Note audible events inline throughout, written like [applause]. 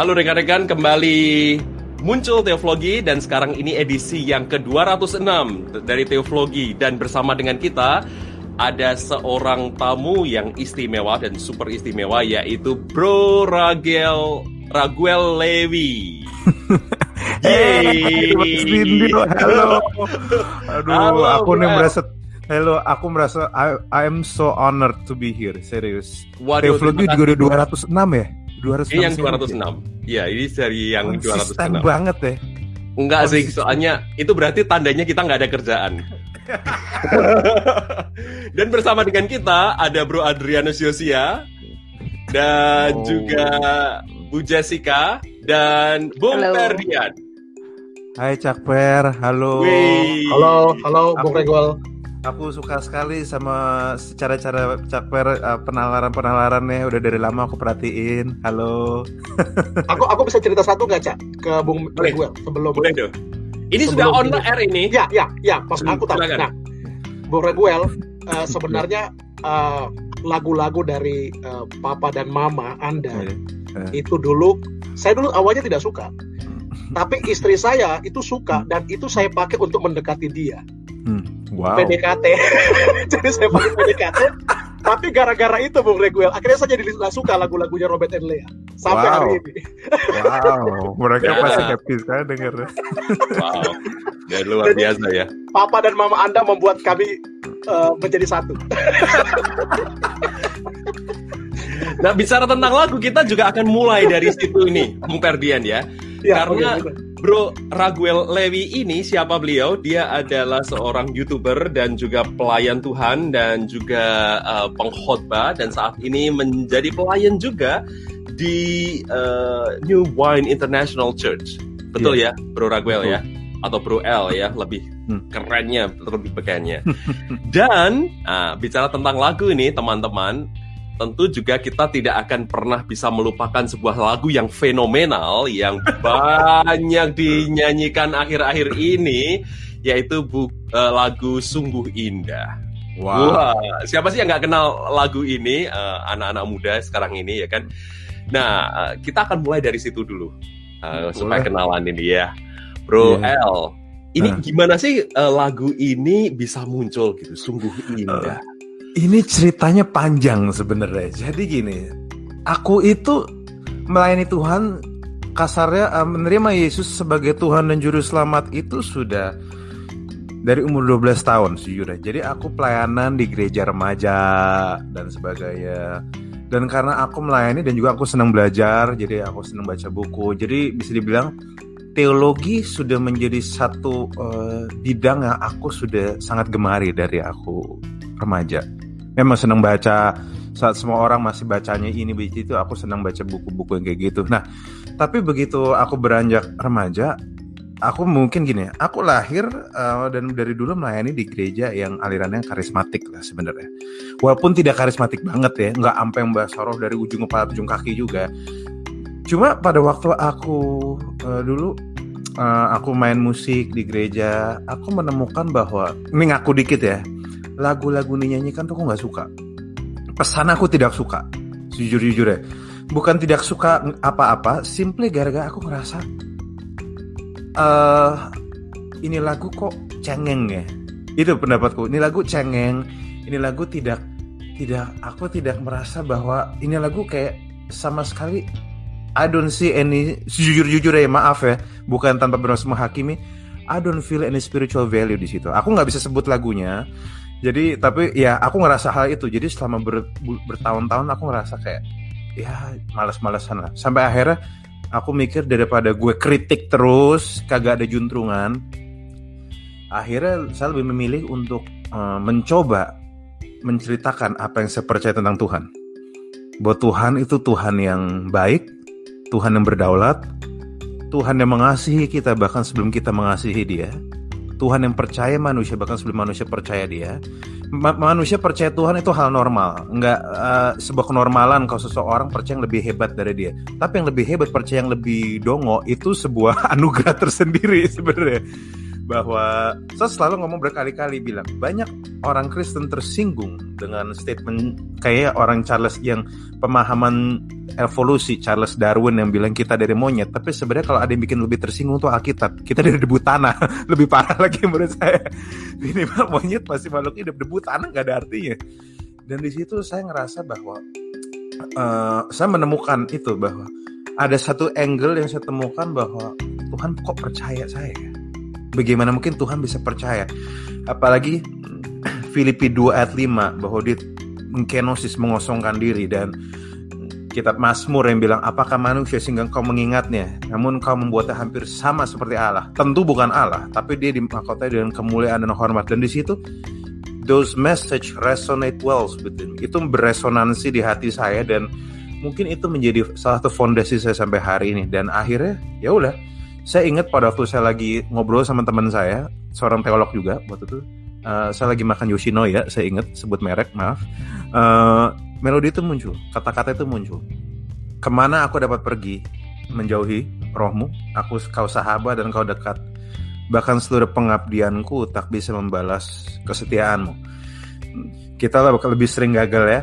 Halo rekan-rekan, kembali muncul Teoflogi dan sekarang ini edisi yang ke-206 dari Teoflogi dan bersama dengan kita ada seorang tamu yang istimewa dan super istimewa yaitu Bro Ragel Raguel Levi. [laughs] Yeay. halo. Aduh, halo, aku nih merasa Halo, aku merasa I, I am so honored to be here, serius. Waduh, Teoflogi juga udah 206 ya? 206. Ini yang 206. Iya, ini dari yang Konsisten 206. banget ya. Enggak sih, soalnya itu berarti tandanya kita nggak ada kerjaan. [laughs] dan bersama dengan kita ada Bro Adrianus Yosia dan oh. juga Bu Jessica dan Bung Ferdian. Hai Cakper, halo. Wih. Halo, halo Bung Regwal. Aku suka sekali sama cara-cara Cakper uh, penalaran-penalarannya udah dari lama aku perhatiin. Halo. [laughs] aku aku bisa cerita satu nggak Cak ke Bung Reguel sebelum Boleh dong. Ini sudah on air ini. Ya, ya, ya. Pas aku tahu. Nah, Bung Reguel uh, sebenarnya uh, lagu-lagu dari uh, Papa dan Mama Anda uh. itu dulu saya dulu awalnya tidak suka. Hmm. Tapi istri saya itu suka dan itu saya pakai untuk mendekati dia. Hmm. Wow. PDKT. [laughs] jadi saya pakai PDKT. Tapi gara-gara itu Bung Reguel, akhirnya saya jadi nggak suka lagu-lagunya Robert and Lea sampai wow. hari ini. wow, mereka ya. pasti happy sekali denger. wow, ya luar jadi, biasa ya. Papa dan Mama Anda membuat kami uh, menjadi satu. nah, bicara tentang lagu kita juga akan mulai dari situ ini, Bung Perdian ya. Ya Karena okay, Bro Raguel Levi ini siapa beliau? Dia adalah seorang youtuber dan juga pelayan Tuhan dan juga uh, pengkhotbah dan saat ini menjadi pelayan juga di uh, New Wine International Church. Betul yeah. ya, Bro Raguel ya? Atau Bro L ya, lebih hmm. kerennya, lebih bekannya. [laughs] dan uh, bicara tentang lagu ini, teman-teman, tentu juga kita tidak akan pernah bisa melupakan sebuah lagu yang fenomenal yang banyak dinyanyikan akhir-akhir ini yaitu bu, uh, lagu Sungguh Indah. Wow. Wah, siapa sih yang nggak kenal lagu ini uh, anak-anak muda sekarang ini ya kan? Nah, uh, kita akan mulai dari situ dulu uh, supaya kenalan ini ya, Bro yeah. L. Ini uh. gimana sih uh, lagu ini bisa muncul gitu? Sungguh indah. Uh ini ceritanya panjang sebenarnya. Jadi gini, aku itu melayani Tuhan kasarnya uh, menerima Yesus sebagai Tuhan dan juru selamat itu sudah dari umur 12 tahun sejujurnya. Jadi aku pelayanan di gereja remaja dan sebagainya. Dan karena aku melayani dan juga aku senang belajar, jadi aku senang baca buku. Jadi bisa dibilang teologi sudah menjadi satu uh, bidang yang aku sudah sangat gemari dari aku remaja. Memang senang baca saat semua orang masih bacanya ini begitu aku senang baca buku-buku yang kayak gitu. Nah, tapi begitu aku beranjak remaja, aku mungkin gini aku lahir uh, dan dari dulu melayani di gereja yang alirannya karismatik lah sebenarnya. Walaupun tidak karismatik banget ya, nggak sampai membahas roh dari ujung kepala ujung kaki juga. Cuma pada waktu aku uh, dulu uh, aku main musik di gereja, aku menemukan bahwa ini ngaku dikit ya lagu-lagu dinyanyikan tuh aku nggak suka. Pesan aku tidak suka, jujur-jujur ya. Bukan tidak suka apa-apa, simply gara-gara aku ngerasa uh, ini lagu kok cengeng ya. Itu pendapatku. Ini lagu cengeng, ini lagu tidak tidak aku tidak merasa bahwa ini lagu kayak sama sekali I don't see any jujur-jujur ya maaf ya, bukan tanpa bermaksud menghakimi. I don't feel any spiritual value di situ. Aku nggak bisa sebut lagunya, jadi tapi ya aku ngerasa hal itu. Jadi selama ber, bertahun-tahun aku ngerasa kayak ya malas-malasan lah. Sampai akhirnya aku mikir daripada gue kritik terus kagak ada juntrungan akhirnya saya lebih memilih untuk uh, mencoba menceritakan apa yang saya percaya tentang Tuhan. Bahwa Tuhan itu Tuhan yang baik Tuhan yang berdaulat Tuhan yang mengasihi kita bahkan sebelum kita mengasihi dia Tuhan yang percaya manusia bahkan sebelum manusia percaya dia Ma manusia percaya Tuhan itu hal normal. Nggak uh, sebuah kenormalan kalau seseorang percaya yang lebih hebat dari dia. Tapi yang lebih hebat percaya yang lebih dongo itu sebuah [laughs] anugerah tersendiri sebenarnya bahwa saya selalu ngomong berkali-kali bilang banyak orang Kristen tersinggung dengan statement kayak orang Charles yang pemahaman evolusi Charles Darwin yang bilang kita dari monyet. Tapi sebenarnya kalau ada yang bikin lebih tersinggung tuh Alkitab. Kita dari debu tanah. [laughs] Lebih parah lagi menurut saya. [laughs] Minimal monyet masih makhluk hidup. Debu tanah nggak ada artinya. Dan di situ saya ngerasa bahwa uh, saya menemukan itu bahwa ada satu angle yang saya temukan bahwa Tuhan kok percaya saya bagaimana mungkin Tuhan bisa percaya? Apalagi [clears throat] Filipi 2 ayat 5 bahwa dia mengkenosis mengosongkan diri dan kitab Mazmur yang bilang apakah manusia sehingga kau mengingatnya? Namun kau membuatnya hampir sama seperti Allah. Tentu bukan Allah tapi dia dimahkotai dengan kemuliaan dan hormat. Dan di situ those message resonate well itu beresonansi di hati saya dan mungkin itu menjadi salah satu fondasi saya sampai hari ini. Dan akhirnya ya udah saya ingat pada waktu saya lagi ngobrol sama teman saya seorang teolog juga waktu itu uh, saya lagi makan Yoshinoya saya ingat sebut merek maaf. Uh, melodi itu muncul kata-kata itu muncul. Ke mana aku dapat pergi menjauhi rohmu? Aku kau sahabat dan kau dekat. Bahkan seluruh pengabdianku tak bisa membalas kesetiaanmu. Kita bakal lebih sering gagal ya.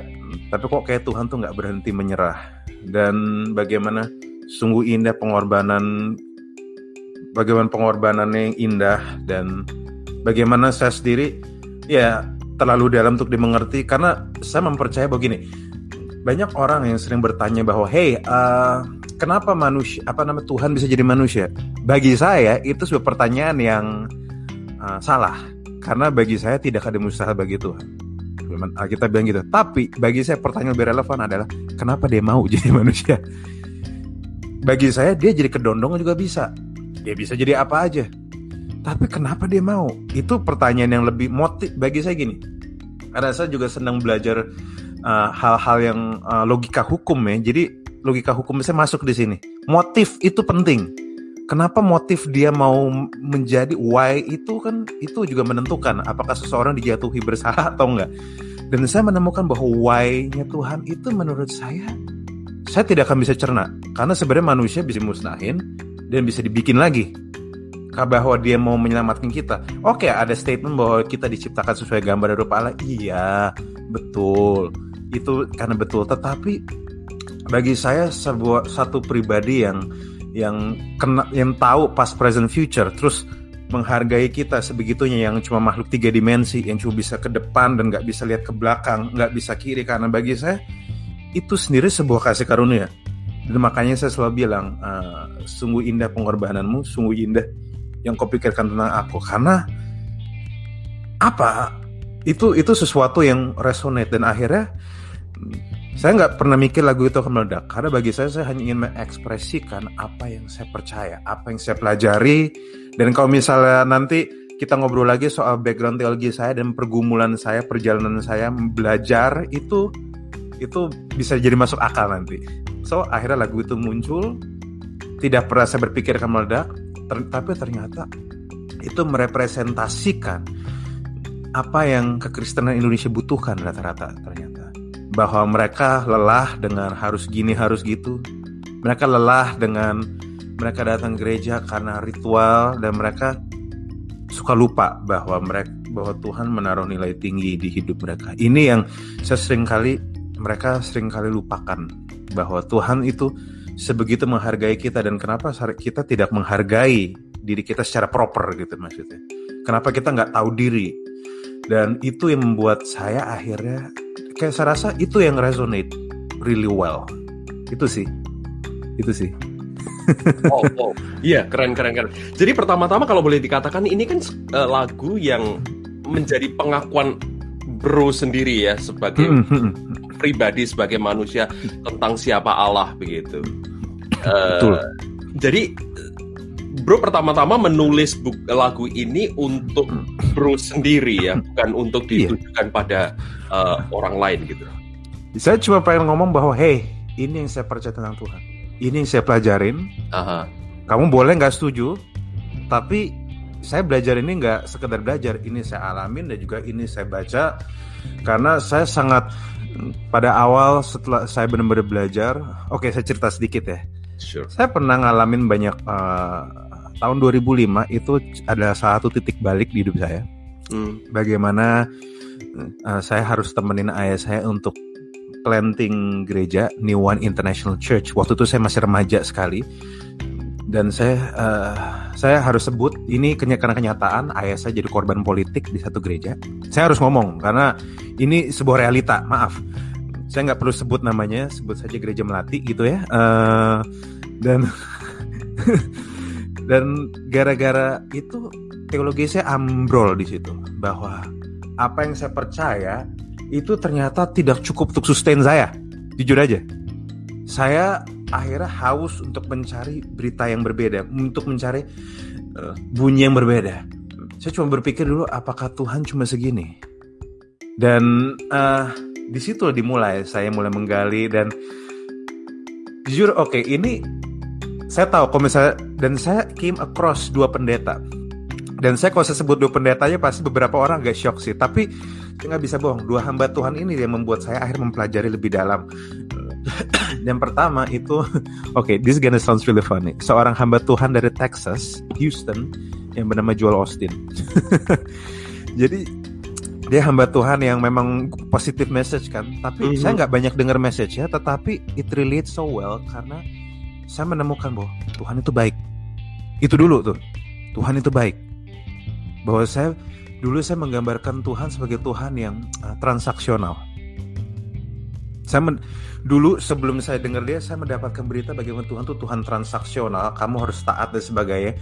Tapi kok kayak Tuhan tuh nggak berhenti menyerah? Dan bagaimana sungguh indah pengorbanan bagaimana pengorbanannya yang indah dan bagaimana saya sendiri ya terlalu dalam untuk dimengerti. Karena saya mempercaya begini banyak orang yang sering bertanya bahwa hey uh, kenapa manusia apa nama Tuhan bisa jadi manusia? Bagi saya itu sebuah pertanyaan yang uh, salah. Karena bagi saya tidak ada mustahil bagi Tuhan. Kita bilang gitu. Tapi bagi saya pertanyaan lebih relevan adalah kenapa dia mau [laughs] jadi manusia? Bagi saya dia jadi kedondong juga bisa dia bisa jadi apa aja. Tapi kenapa dia mau? Itu pertanyaan yang lebih motif bagi saya gini. Karena saya juga senang belajar uh, hal-hal uh, yang uh, logika hukum ya. Jadi logika hukum saya masuk di sini. Motif itu penting. Kenapa motif dia mau menjadi why itu kan itu juga menentukan apakah seseorang dijatuhi bersalah [laughs] atau enggak. Dan saya menemukan bahwa why-nya Tuhan itu menurut saya saya tidak akan bisa cerna karena sebenarnya manusia bisa musnahin dan bisa dibikin lagi bahwa dia mau menyelamatkan kita. Oke, ada statement bahwa kita diciptakan sesuai gambar dan rupa Allah. Iya, betul. Itu karena betul. Tetapi bagi saya sebuah satu pribadi yang yang kena yang tahu pas present future terus menghargai kita sebegitunya yang cuma makhluk tiga dimensi yang cuma bisa ke depan dan nggak bisa lihat ke belakang nggak bisa kiri karena bagi saya itu sendiri sebuah kasih karunia dan makanya saya selalu bilang, uh, sungguh indah pengorbananmu, sungguh indah yang kau pikirkan tentang aku. Karena apa? Itu itu sesuatu yang resonate dan akhirnya saya nggak pernah mikir lagu itu akan meledak. Karena bagi saya saya hanya ingin mengekspresikan apa yang saya percaya, apa yang saya pelajari. Dan kalau misalnya nanti kita ngobrol lagi soal background teologi saya dan pergumulan saya, perjalanan saya belajar itu itu bisa jadi masuk akal nanti. So akhirnya lagu itu muncul, tidak pernah saya berpikir akan meledak, ter tapi ternyata itu merepresentasikan apa yang kekristenan Indonesia butuhkan rata-rata ternyata. Bahwa mereka lelah dengan harus gini harus gitu. Mereka lelah dengan mereka datang gereja karena ritual dan mereka suka lupa bahwa mereka bahwa Tuhan menaruh nilai tinggi di hidup mereka. Ini yang saya sering kali mereka sering kali lupakan bahwa Tuhan itu sebegitu menghargai kita dan kenapa kita tidak menghargai diri kita secara proper gitu maksudnya. Kenapa kita nggak tahu diri? Dan itu yang membuat saya akhirnya kayak saya rasa itu yang resonate really well. Itu sih. Itu sih. [laughs] oh, oh. Iya, keren keren keren. Jadi pertama-tama kalau boleh dikatakan ini kan uh, lagu yang menjadi pengakuan bro sendiri ya sebagai hmm, hmm, hmm pribadi sebagai manusia tentang siapa Allah begitu. Uh, Jadi Bro pertama-tama menulis buku, lagu ini untuk Bro sendiri ya, bukan untuk iya. ditujukan yeah. pada uh, orang lain gitu. Saya cuma pengen ngomong bahwa hey, ini yang saya percaya tentang Tuhan. Ini yang saya pelajarin. Aha. Kamu boleh nggak setuju, tapi saya belajar ini nggak sekedar belajar. Ini saya alamin dan juga ini saya baca karena saya sangat pada awal setelah saya benar-benar belajar, oke okay, saya cerita sedikit ya. Sure. Saya pernah ngalamin banyak uh, tahun 2005 itu ada satu titik balik di hidup saya. Hmm. Bagaimana uh, saya harus temenin ayah saya untuk planting gereja New One International Church. Waktu itu saya masih remaja sekali dan saya uh, saya harus sebut ini karena kenyataan ayah saya jadi korban politik di satu gereja. Saya harus ngomong karena ini sebuah realita. Maaf, saya nggak perlu sebut namanya, sebut saja gereja melati gitu ya. Uh, dan [laughs] dan gara-gara itu teologi saya ambrol di situ bahwa apa yang saya percaya itu ternyata tidak cukup untuk sustain saya. Jujur aja. Saya akhirnya haus untuk mencari berita yang berbeda, untuk mencari uh, bunyi yang berbeda. Saya cuma berpikir dulu apakah Tuhan cuma segini? Dan uh, di situ dimulai saya mulai menggali dan jujur oke okay, ini saya tahu kalau misalnya dan saya came across dua pendeta dan saya kalau saya sebut dua pendetanya pasti beberapa orang agak shock sih tapi nggak bisa bohong dua hamba Tuhan ini yang membuat saya akhirnya mempelajari lebih dalam yang pertama itu, oke, okay, this gonna sounds really funny. Seorang hamba Tuhan dari Texas, Houston, yang bernama Joel Austin. [laughs] Jadi dia hamba Tuhan yang memang positive message kan, tapi mm -hmm. saya nggak banyak dengar message ya, tetapi it relates so well karena saya menemukan bahwa Tuhan itu baik. Itu dulu tuh, Tuhan itu baik. Bahwa saya dulu saya menggambarkan Tuhan sebagai Tuhan yang uh, transaksional. Saya men dulu sebelum saya dengar dia saya mendapatkan berita bagaimana Tuhan tuh Tuhan transaksional kamu harus taat dan sebagainya.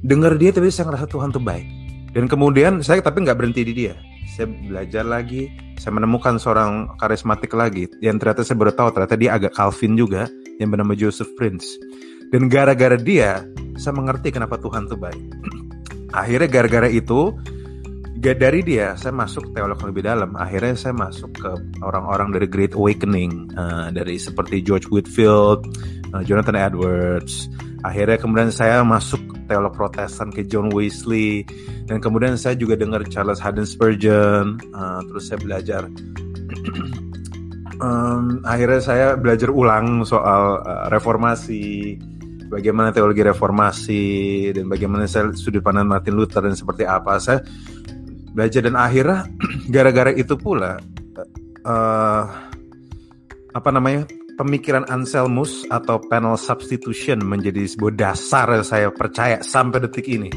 Dengar dia tapi saya ngerasa Tuhan tuh baik. Dan kemudian saya tapi nggak berhenti di dia. Saya belajar lagi saya menemukan seorang karismatik lagi. Yang ternyata saya baru tahu ternyata dia agak Calvin juga yang bernama Joseph Prince. Dan gara-gara dia saya mengerti kenapa Tuhan tuh baik. [clears throat] Akhirnya gara-gara itu dari dia, saya masuk teolog lebih dalam. Akhirnya saya masuk ke orang-orang dari Great Awakening, uh, dari seperti George Whitfield, uh, Jonathan Edwards. Akhirnya kemudian saya masuk teolog Protestan ke John Wesley, dan kemudian saya juga dengar Charles Haddon Spurgeon. Uh, terus saya belajar. [clears throat] um, akhirnya saya belajar ulang soal uh, reformasi, bagaimana teologi reformasi dan bagaimana saya sudut pandang Martin Luther dan seperti apa saya belajar dan akhirnya [clears throat] gara-gara itu pula uh, apa namanya pemikiran Anselmus atau panel substitution menjadi sebuah dasar yang saya percaya sampai detik ini.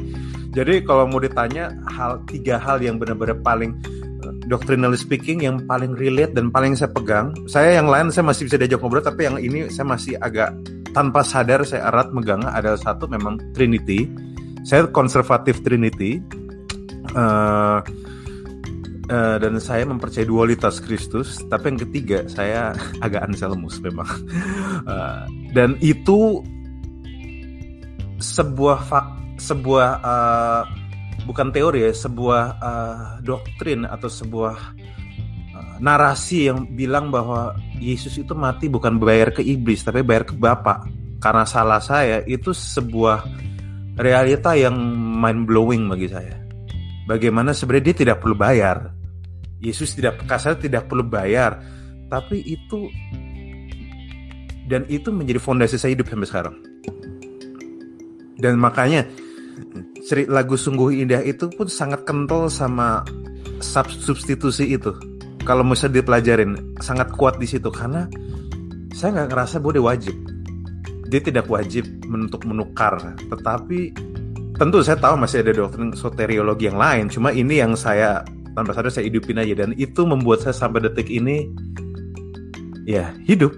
Jadi kalau mau ditanya hal tiga hal yang benar-benar paling uh, doctrinally speaking yang paling relate dan paling saya pegang, saya yang lain saya masih bisa diajak ngobrol tapi yang ini saya masih agak tanpa sadar saya erat megang adalah satu memang Trinity. Saya konservatif Trinity uh, uh, dan saya mempercayai dualitas Kristus tapi yang ketiga saya [laughs] agak Anselmus memang. Uh, [laughs] dan itu sebuah fak, sebuah uh, bukan teori ya sebuah uh, doktrin atau sebuah narasi yang bilang bahwa Yesus itu mati bukan bayar ke iblis tapi bayar ke Bapa. Karena salah saya itu sebuah realita yang mind blowing bagi saya bagaimana sebenarnya dia tidak perlu bayar. Yesus tidak kasar tidak perlu bayar, tapi itu dan itu menjadi fondasi saya hidup sampai sekarang. Dan makanya lagu sungguh indah itu pun sangat kental sama substitusi itu. Kalau misalnya dipelajarin sangat kuat di situ karena saya nggak ngerasa bahwa dia wajib. Dia tidak wajib untuk menukar, tetapi tentu saya tahu masih ada doktrin soteriologi yang lain cuma ini yang saya tanpa sadar saya hidupin aja dan itu membuat saya sampai detik ini ya hidup.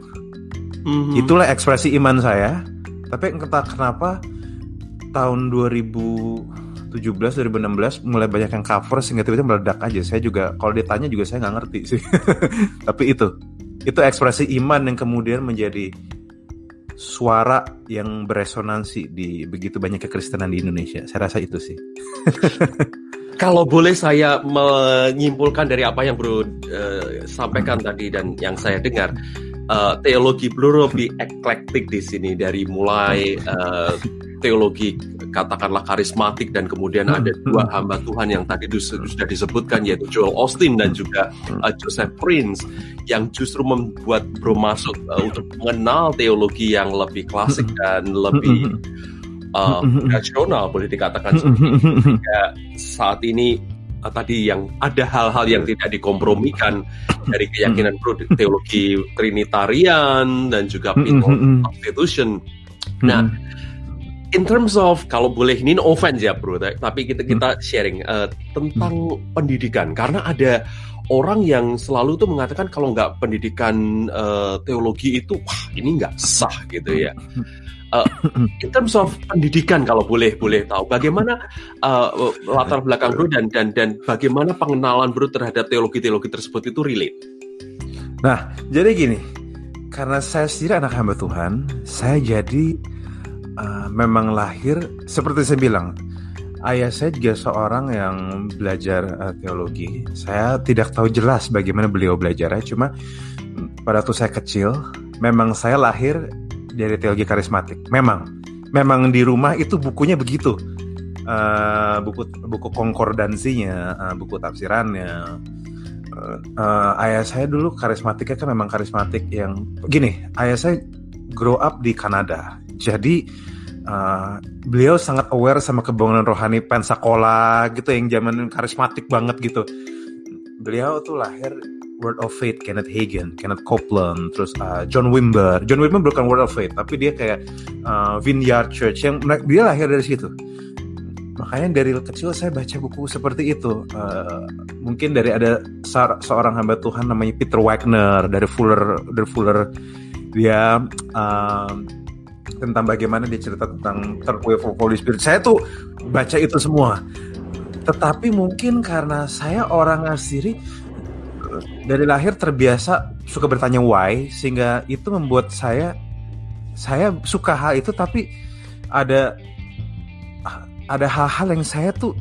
Mm-hmm. itulah ekspresi iman saya. Tapi entah kenapa tahun 2017 2016 mulai banyak yang cover sehingga tiba-tiba meledak aja. Saya juga kalau ditanya juga saya nggak ngerti sih. [laughs] Tapi itu itu ekspresi iman yang kemudian menjadi suara yang beresonansi di begitu banyak kekristenan di Indonesia. Saya rasa itu sih. [laughs] Kalau boleh saya menyimpulkan dari apa yang Bro uh, sampaikan tadi dan yang saya dengar, uh, teologi Bro lebih eklektik di sini dari mulai uh, teologi katakanlah karismatik dan kemudian ada dua hamba Tuhan yang tadi sudah disebutkan yaitu Joel Austin dan juga uh, Joseph Prince yang justru membuat Bro masuk uh, untuk mengenal teologi yang lebih klasik dan lebih uh, rasional boleh dikatakan saat ini uh, tadi yang ada hal-hal yang tidak dikompromikan dari keyakinan bro teologi trinitarian dan juga constitution. Nah, in terms of kalau boleh ini no offense ya bro, tapi kita kita sharing uh, tentang pendidikan. Karena ada orang yang selalu tuh mengatakan kalau nggak pendidikan uh, teologi itu wah ini nggak sah gitu ya. Uh, in terms of pendidikan kalau boleh boleh tahu bagaimana uh, latar belakang bro dan dan dan bagaimana pengenalan bro terhadap teologi-teologi tersebut itu relate. Nah jadi gini karena saya sendiri anak hamba Tuhan saya jadi uh, memang lahir seperti saya bilang Ayah saya juga seorang yang belajar uh, teologi. Saya tidak tahu jelas bagaimana beliau belajarnya, cuma pada waktu saya kecil, memang saya lahir dari teologi karismatik. Memang, memang di rumah itu bukunya begitu, uh, buku buku konkordansinya, uh, buku tafsirannya. Uh, uh, ayah saya dulu karismatiknya kan memang karismatik yang gini. Ayah saya grow up di Kanada, jadi uh, beliau sangat aware sama kebangunan rohani Pensacola gitu yang zaman karismatik banget gitu. Beliau tuh lahir Word of Faith Kenneth Hagin, Kenneth Copeland, terus uh, John Wimber. John Wimber bukan Word of Faith, tapi dia kayak uh, Vineyard Church yang dia lahir dari situ. Makanya dari kecil saya baca buku seperti itu. Uh, mungkin dari ada seorang hamba Tuhan namanya Peter Wagner dari Fuller, dari Fuller dia uh, tentang bagaimana dia cerita tentang third of Holy Spirit. Saya tuh baca itu semua. Tetapi mungkin karena saya orang asiri dari lahir terbiasa suka bertanya why sehingga itu membuat saya saya suka hal itu tapi ada ada hal-hal yang saya tuh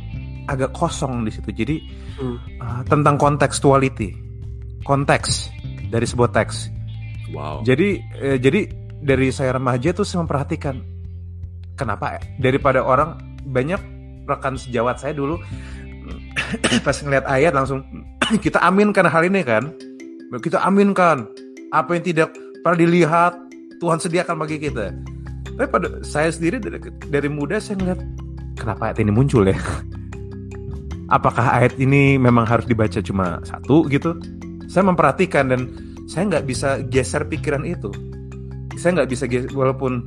agak kosong di situ. Jadi hmm. uh, tentang kontekstuality, konteks dari sebuah teks. Wow. Jadi eh, jadi dari saya remaja tuh saya memperhatikan kenapa ya? daripada orang banyak rekan sejawat saya dulu [clears throat] pas ngeliat ayat langsung kita aminkan hal ini kan? Kita aminkan apa yang tidak pernah dilihat Tuhan sediakan bagi kita. Tapi pada saya sendiri dari, dari muda saya ngeliat kenapa ayat ini muncul ya? [laughs] Apakah ayat ini memang harus dibaca cuma satu gitu? Saya memperhatikan dan saya nggak bisa geser pikiran itu. Saya nggak bisa walaupun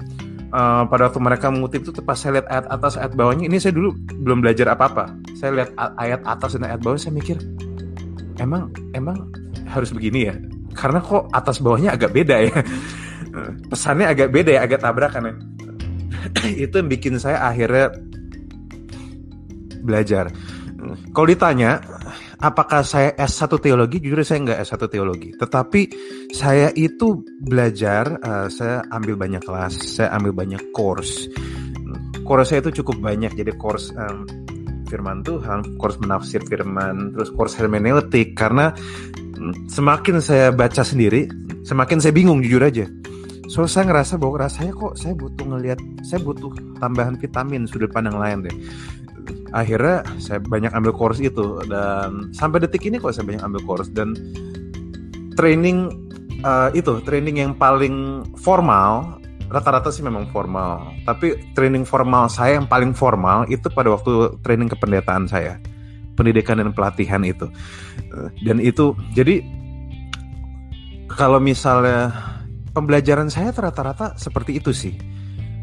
uh, pada waktu mereka mengutip itu pas saya lihat ayat atas ayat bawahnya ini saya dulu belum belajar apa apa saya lihat ayat atas dan ayat bawah saya mikir emang emang harus begini ya karena kok atas bawahnya agak beda ya pesannya agak beda ya agak tabrakan ya [clears throat] itu yang bikin saya akhirnya belajar kalau ditanya apakah saya S1 teologi? Jujur saya nggak S1 teologi. Tetapi saya itu belajar, uh, saya ambil banyak kelas, saya ambil banyak course. Course saya itu cukup banyak, jadi course um, firman Tuhan, course menafsir firman, terus course hermeneutik. Karena semakin saya baca sendiri, semakin saya bingung jujur aja. So saya ngerasa bahwa rasanya kok saya butuh ngelihat, saya butuh tambahan vitamin sudut pandang lain deh akhirnya saya banyak ambil course itu dan sampai detik ini kok saya banyak ambil course dan training uh, itu training yang paling formal rata-rata sih memang formal tapi training formal saya yang paling formal itu pada waktu training kependetaan saya pendidikan dan pelatihan itu dan itu jadi kalau misalnya pembelajaran saya rata-rata seperti itu sih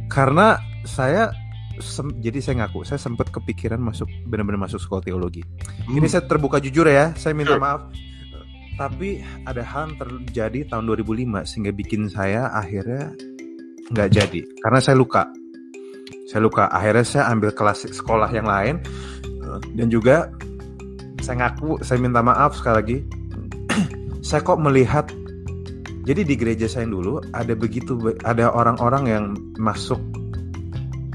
karena saya sem jadi saya ngaku saya sempat kepikiran masuk benar-benar masuk sekolah teologi. Hmm. Ini saya terbuka jujur ya, saya minta sure. maaf. Tapi ada hal terjadi tahun 2005 sehingga bikin saya akhirnya nggak jadi karena saya luka. Saya luka. Akhirnya saya ambil kelas sekolah yang lain dan juga saya ngaku saya minta maaf sekali lagi. [clears throat] saya kok melihat jadi di gereja saya dulu ada begitu ada orang-orang yang masuk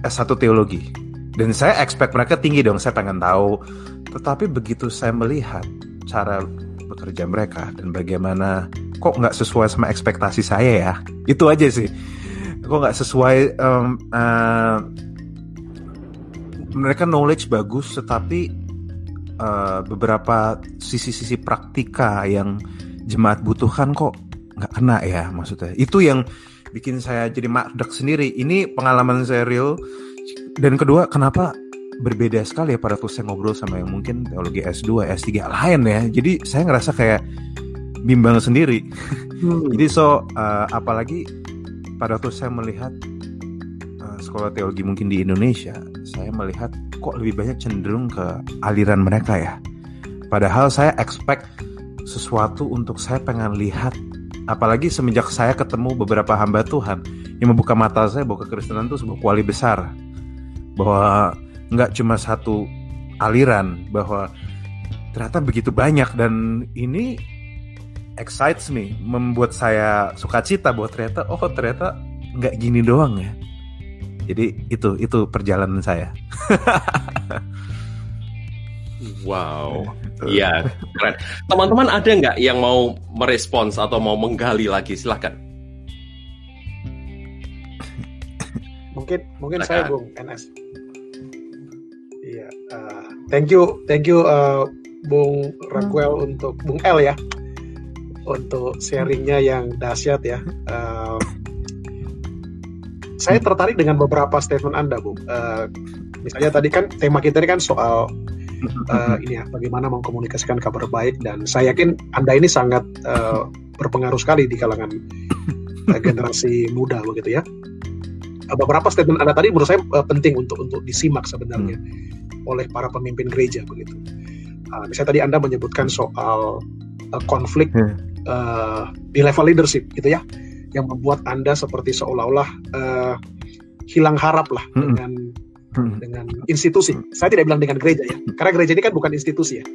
S1 teologi. Dan saya expect mereka tinggi dong, saya pengen tahu. Tetapi begitu saya melihat cara bekerja mereka dan bagaimana kok nggak sesuai sama ekspektasi saya ya, itu aja sih. Kok nggak sesuai um, uh, mereka knowledge bagus, tetapi uh, beberapa sisi-sisi praktika yang jemaat butuhkan kok nggak kena ya maksudnya. Itu yang bikin saya jadi makdek sendiri. Ini pengalaman saya real dan kedua kenapa berbeda sekali ya pada tuh saya ngobrol sama yang mungkin teologi S2, S3 lain ya. Jadi saya ngerasa kayak bimbang sendiri. Hmm. Jadi so uh, apalagi pada waktu saya melihat uh, sekolah teologi mungkin di Indonesia, saya melihat kok lebih banyak cenderung ke aliran mereka ya. Padahal saya expect sesuatu untuk saya pengen lihat. Apalagi semenjak saya ketemu beberapa hamba Tuhan yang membuka mata saya bahwa kekristenan itu sebuah kuali besar. Bahwa nggak cuma satu aliran bahwa ternyata begitu banyak. Dan ini excites me membuat saya suka cita bahwa ternyata oh ternyata nggak gini doang ya. Jadi itu itu perjalanan saya. [laughs] Wow. Iya keren. Teman-teman ada nggak yang mau merespons atau mau menggali lagi? Silahkan mungkin mungkin Silahkan. saya bung NS thank you thank you uh, Bung Raquel hmm. untuk Bung L ya untuk sharingnya yang dahsyat ya. Uh, saya tertarik dengan beberapa statement Anda, Bung. Uh, misalnya tadi kan tema kita ini kan soal uh, ini ya, bagaimana mengkomunikasikan kabar baik dan saya yakin Anda ini sangat uh, berpengaruh sekali di kalangan uh, generasi muda begitu ya. Uh, beberapa statement Anda tadi menurut saya uh, penting untuk untuk disimak sebenarnya. Hmm oleh para pemimpin gereja begitu. Uh, misalnya tadi Anda menyebutkan soal uh, konflik hmm. uh, di level leadership gitu ya, yang membuat Anda seperti seolah-olah uh, hilang harap lah hmm. dengan hmm. dengan institusi. Saya tidak bilang dengan gereja ya, karena gereja ini kan bukan institusi ya.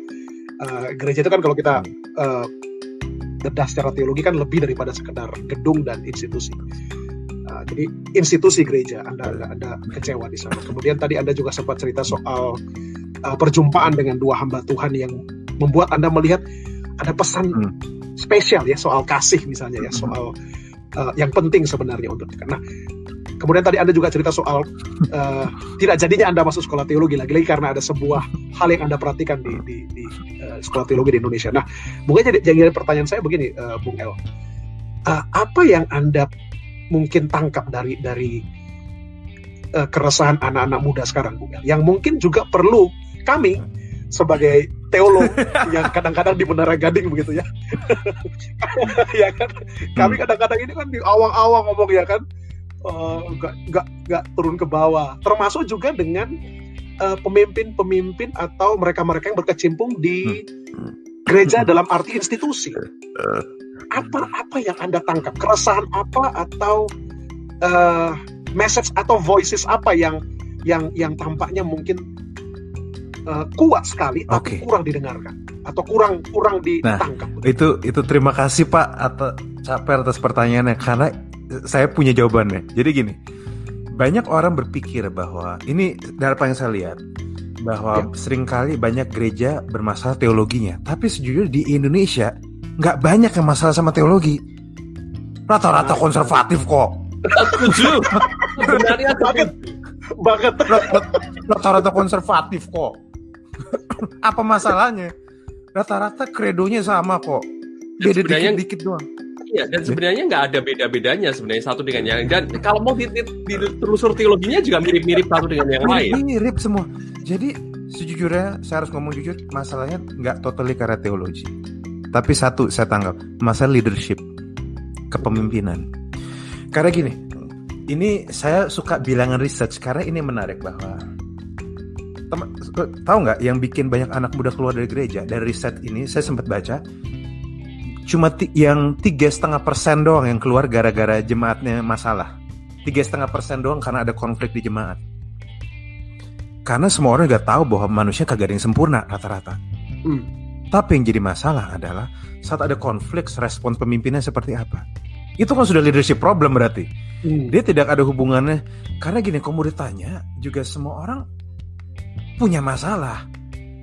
Uh, gereja itu kan kalau kita uh, bedah secara teologi kan lebih daripada sekedar gedung dan institusi. Uh, jadi institusi gereja Anda Anda kecewa di sana. Kemudian tadi Anda juga sempat cerita soal uh, perjumpaan dengan dua hamba Tuhan yang membuat Anda melihat ada pesan hmm. spesial ya soal kasih misalnya ya, hmm. soal uh, yang penting sebenarnya untuk karena Kemudian tadi Anda juga cerita soal uh, tidak jadinya Anda masuk sekolah teologi lagi-lagi karena ada sebuah hal yang Anda perhatikan di, di, di uh, sekolah teologi di Indonesia. Nah, mungkin jadi, jadi pertanyaan saya begini, uh, Bung El, uh, apa yang Anda mungkin tangkap dari dari uh, keresahan anak-anak muda sekarang Bu yang mungkin juga perlu kami sebagai teolog yang kadang-kadang di Menara Gading begitu ya. [laughs] ya kan. Kami hmm. kadang-kadang ini kan di awang-awang ngomong ya kan uh, nggak nggak turun ke bawah. Termasuk juga dengan uh, pemimpin-pemimpin atau mereka-mereka yang berkecimpung di hmm. gereja dalam arti institusi apa apa yang anda tangkap keresahan apa atau uh, message atau voices apa yang yang yang tampaknya mungkin uh, kuat sekali tapi kurang didengarkan atau kurang kurang ditangkap. Nah, itu itu terima kasih Pak atau Caper atas pertanyaannya karena saya punya jawabannya. Jadi gini, banyak orang berpikir bahwa ini dari apa yang saya lihat bahwa ya. sering kali banyak gereja bermasalah teologinya, tapi sejujurnya di Indonesia nggak banyak yang masalah sama teologi. Rata-rata konservatif kok. Setuju. [laughs] Sebenarnya banget. Banget. Rata-rata konservatif kok. [coughs] Apa masalahnya? Rata-rata kredonya sama kok. Beda dikit-dikit doang. Iya, dan sebenarnya nggak ada beda-bedanya sebenarnya satu dengan yang dan kalau mau ditelusur teologinya juga mirip-mirip satu dengan yang lain. Mirip semua. Jadi sejujurnya saya harus ngomong jujur, masalahnya nggak totally karena teologi tapi satu saya tanggap, masalah leadership, kepemimpinan. Karena gini, ini saya suka bilangan research karena ini menarik bahwa teman tahu nggak yang bikin banyak anak muda keluar dari gereja dari riset ini saya sempat baca cuma yang tiga setengah persen doang yang keluar gara-gara jemaatnya masalah tiga setengah persen doang karena ada konflik di jemaat karena semua orang udah tahu bahwa manusia kagak ada yang sempurna rata-rata hmm. Tapi yang jadi masalah adalah saat ada konflik respon pemimpinnya seperti apa. Itu kan sudah leadership problem berarti. Hmm. Dia tidak ada hubungannya karena gini kamu ditanya juga semua orang punya masalah.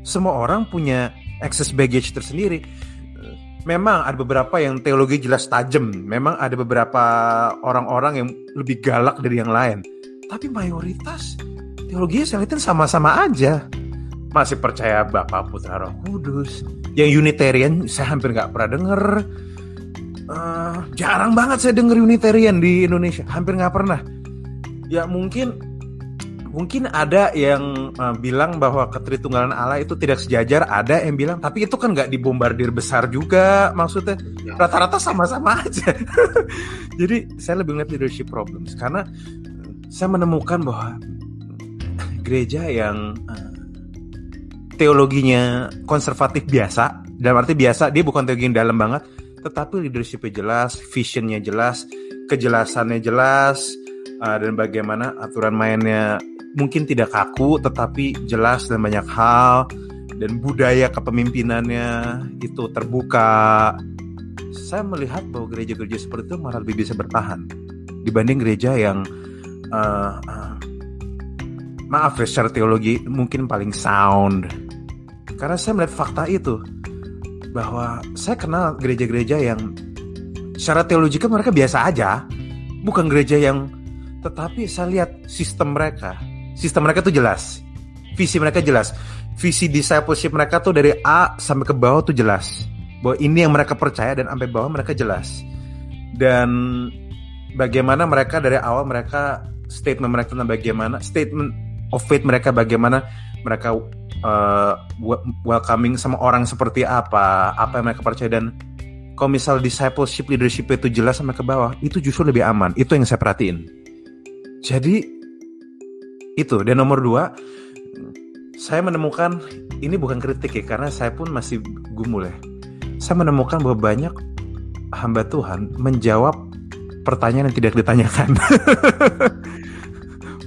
Semua orang punya access baggage tersendiri. Memang ada beberapa yang teologi jelas tajam. Memang ada beberapa orang-orang yang lebih galak dari yang lain. Tapi mayoritas teologinya lihat sama-sama aja masih percaya Bapak Putra Roh Kudus. Yang Unitarian saya hampir nggak pernah denger. Uh, jarang banget saya denger Unitarian di Indonesia, hampir nggak pernah. Ya mungkin mungkin ada yang uh, bilang bahwa ketritunggalan Allah itu tidak sejajar, ada yang bilang tapi itu kan nggak dibombardir besar juga maksudnya ya. rata-rata sama-sama aja. [laughs] Jadi saya lebih melihat leadership problems karena saya menemukan bahwa gereja yang uh, teologinya konservatif biasa, dalam arti biasa dia bukan teologi yang dalam banget, tetapi leadershipnya jelas, visionnya jelas, kejelasannya jelas, uh, dan bagaimana aturan mainnya mungkin tidak kaku tetapi jelas dan banyak hal dan budaya kepemimpinannya itu terbuka. Saya melihat bahwa gereja-gereja seperti itu malah lebih bisa bertahan dibanding gereja yang uh, uh, maaf ya secara teologi mungkin paling sound. Karena saya melihat fakta itu bahwa saya kenal gereja-gereja yang secara teologi kan mereka biasa aja, bukan gereja yang tetapi saya lihat sistem mereka sistem mereka tuh jelas. Visi mereka jelas. Visi discipleship mereka tuh dari A sampai ke bawah tuh jelas. Bahwa ini yang mereka percaya dan sampai bawah mereka jelas. Dan bagaimana mereka dari awal mereka statement mereka tentang bagaimana statement of faith mereka bagaimana mereka uh, welcoming sama orang seperti apa apa yang mereka percaya. Dan kalau misal discipleship leadership itu jelas sama ke bawah itu justru lebih aman. Itu yang saya perhatiin. Jadi itu dan nomor dua saya menemukan ini bukan kritik ya karena saya pun masih gumul ya. Saya menemukan bahwa banyak hamba Tuhan menjawab pertanyaan yang tidak ditanyakan. [laughs]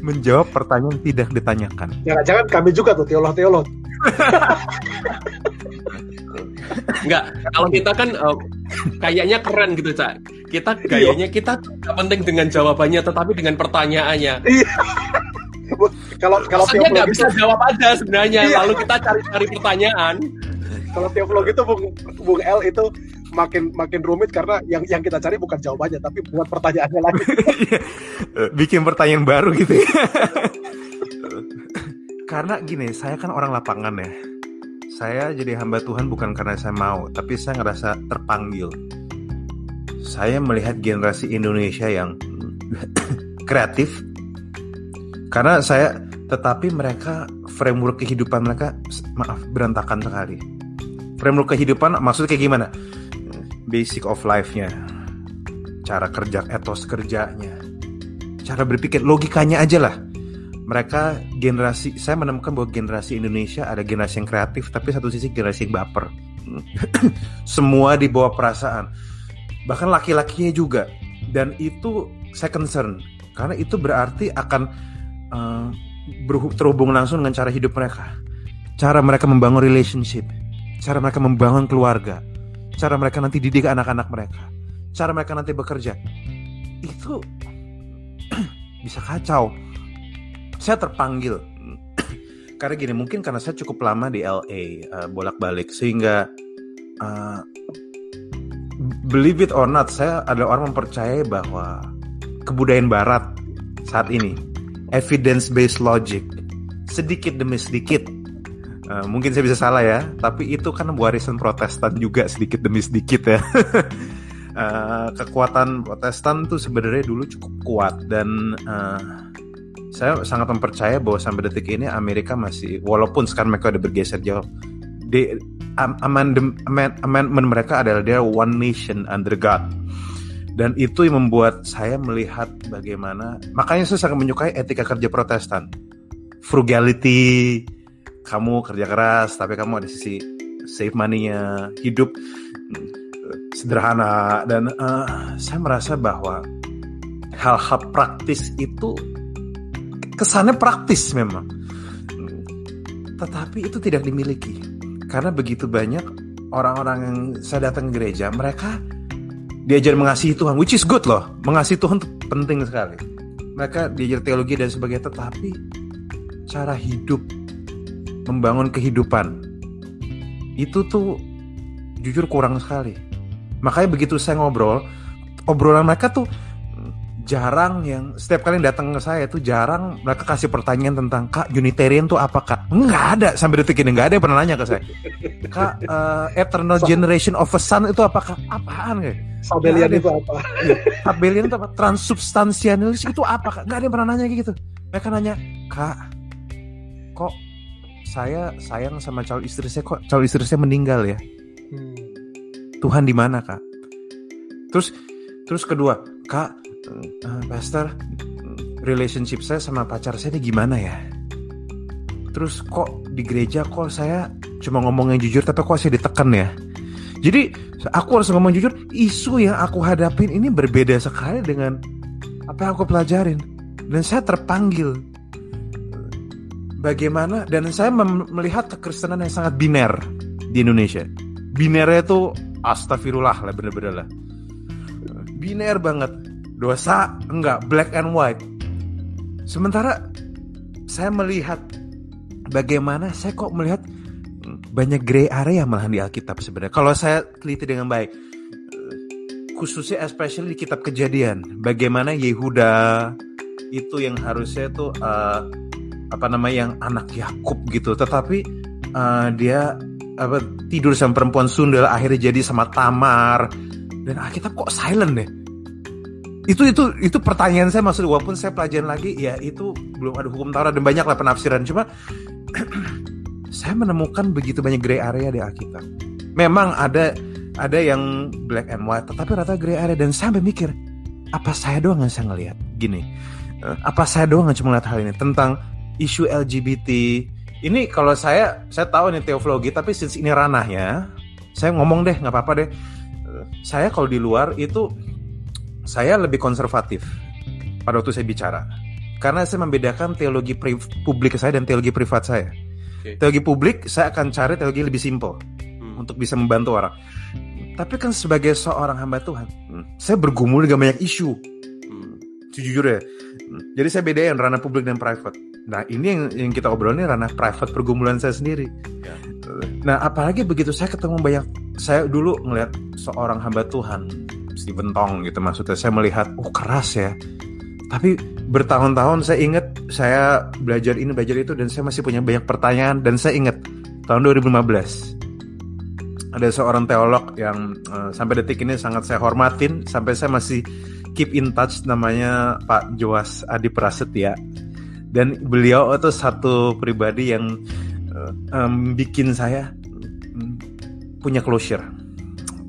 Menjawab pertanyaan yang tidak ditanyakan. Jangan-jangan kami juga tuh teolog-teolog Enggak, kalau kita kan uh, kayaknya keren gitu, Cak. Kita gayanya kita gak penting dengan jawabannya tetapi dengan pertanyaannya. Iya kalau kalau teologi nggak bisa jawab aja sebenarnya. Iya. lalu kita cari-cari pertanyaan. Kalau teologi itu bung bung L itu makin makin rumit karena yang yang kita cari bukan jawabannya tapi buat pertanyaannya lagi. [laughs] Bikin pertanyaan baru gitu ya. [laughs] karena gini saya kan orang lapangan ya. Saya jadi hamba Tuhan bukan karena saya mau tapi saya ngerasa terpanggil. Saya melihat generasi Indonesia yang [clears throat] kreatif karena saya tetapi mereka framework kehidupan mereka maaf berantakan sekali. Framework kehidupan maksudnya kayak gimana? Basic of life-nya. Cara kerja etos kerjanya. Cara berpikir logikanya aja lah. Mereka generasi saya menemukan bahwa generasi Indonesia ada generasi yang kreatif tapi satu sisi generasi yang baper. [clears throat] Semua di bawah perasaan. Bahkan laki-lakinya juga. Dan itu saya concern. Karena itu berarti akan uh, terhubung langsung dengan cara hidup mereka, cara mereka membangun relationship, cara mereka membangun keluarga, cara mereka nanti didik anak-anak mereka, cara mereka nanti bekerja, itu [clears throat] bisa kacau. Saya terpanggil. [clears throat] Karena gini mungkin karena saya cukup lama di LA uh, eh, bolak-balik. Sehingga uh, believe it or not saya adalah orang mempercayai bahwa kebudayaan Barat saat ini evidence based logic. Sedikit demi sedikit. Uh, mungkin saya bisa salah ya tapi itu kan warisan Protestan juga sedikit demi sedikit ya. Uh, [laughs] kekuatan Protestan tuh sebenarnya dulu cukup kuat dan uh, saya sangat mempercaya bahwa sampai detik ini Amerika masih walaupun sekarang mereka udah bergeser jauh di amendment, amendment mereka adalah dia one nation under God dan itu yang membuat saya melihat bagaimana makanya saya sangat menyukai etika kerja Protestan. Frugality kamu kerja keras tapi kamu ada sisi save money-nya hidup sederhana. Dan uh, saya merasa bahwa hal-hal praktis itu kesannya praktis memang. Tetapi itu tidak dimiliki. Karena begitu banyak orang-orang yang saya datang ke gereja mereka diajar mengasihi Tuhan, which is good loh. Mengasihi Tuhan penting sekali. Mereka diajar teologi dan sebagainya, tetapi cara hidup, membangun kehidupan, itu tuh jujur kurang sekali. Makanya begitu saya ngobrol, obrolan mereka tuh jarang yang setiap kali yang datang ke saya tuh jarang mereka kasih pertanyaan tentang kak Unitarian tuh apa kak? Nggak ada sampai detik ini nggak ada yang pernah nanya ke saya. Kak uh, Eternal Generation of a Son itu apa kak? Apaan kayak Sabelian itu apa? Iya. Sabelian itu apa? Transubstansialis itu apa kak? Nggak ada yang pernah nanya kayak gitu. Mereka nanya kak kok saya sayang sama calon istri saya kok calon istri saya meninggal ya? Hmm. Tuhan di mana kak? Terus terus kedua kak uh, pastor relationship saya sama pacar saya ini gimana ya terus kok di gereja kok saya cuma ngomong yang jujur tapi kok saya ditekan ya jadi aku harus ngomong jujur isu yang aku hadapin ini berbeda sekali dengan apa yang aku pelajarin dan saya terpanggil bagaimana dan saya melihat kekristenan yang sangat biner di Indonesia. Binernya itu astagfirullah lah bener-bener lah. Biner banget. Dosa enggak black and white. Sementara saya melihat bagaimana saya kok melihat banyak gray area malah di Alkitab sebenarnya. Kalau saya teliti dengan baik, khususnya especially di kitab Kejadian, bagaimana Yehuda itu yang harusnya tuh uh, apa namanya yang anak Yakub gitu tetapi uh, dia apa tidur sama perempuan sundel akhirnya jadi sama Tamar dan Alkitab kok silent deh itu itu itu pertanyaan saya maksud walaupun saya pelajaran lagi. Ya itu belum ada hukum Taurat dan banyak lah penafsiran. Cuma [clears throat] saya menemukan begitu banyak gray area di Alkitab. Memang ada ada yang black and white tetapi rata gray area. Dan saya sampai mikir apa saya doang yang saya ngelihat? Gini eh, apa saya doang yang cuma lihat hal ini? Tentang isu LGBT ini kalau saya saya tahu ini teologi tapi since ini ranahnya saya ngomong deh nggak apa-apa deh. Saya kalau di luar itu saya lebih konservatif pada waktu saya bicara karena saya membedakan teologi publik saya dan teologi privat saya okay. teologi publik saya akan cari teologi lebih simpel hmm. untuk bisa membantu orang tapi kan sebagai seorang hamba Tuhan saya bergumul dengan banyak isu hmm. jujur ya jadi saya bedain ranah publik dan private Nah ini yang, yang kita obrolin ranah private pergumulan saya sendiri. Ya. Nah apalagi begitu saya ketemu banyak, saya dulu ngelihat seorang hamba Tuhan, Stephen Tong gitu maksudnya, saya melihat, oh keras ya. Tapi bertahun-tahun saya ingat saya belajar ini belajar itu dan saya masih punya banyak pertanyaan dan saya ingat tahun 2015 ada seorang teolog yang uh, sampai detik ini sangat saya hormatin sampai saya masih keep in touch namanya Pak Joas Adi Prasetya dan beliau itu satu pribadi yang um, bikin saya punya closure.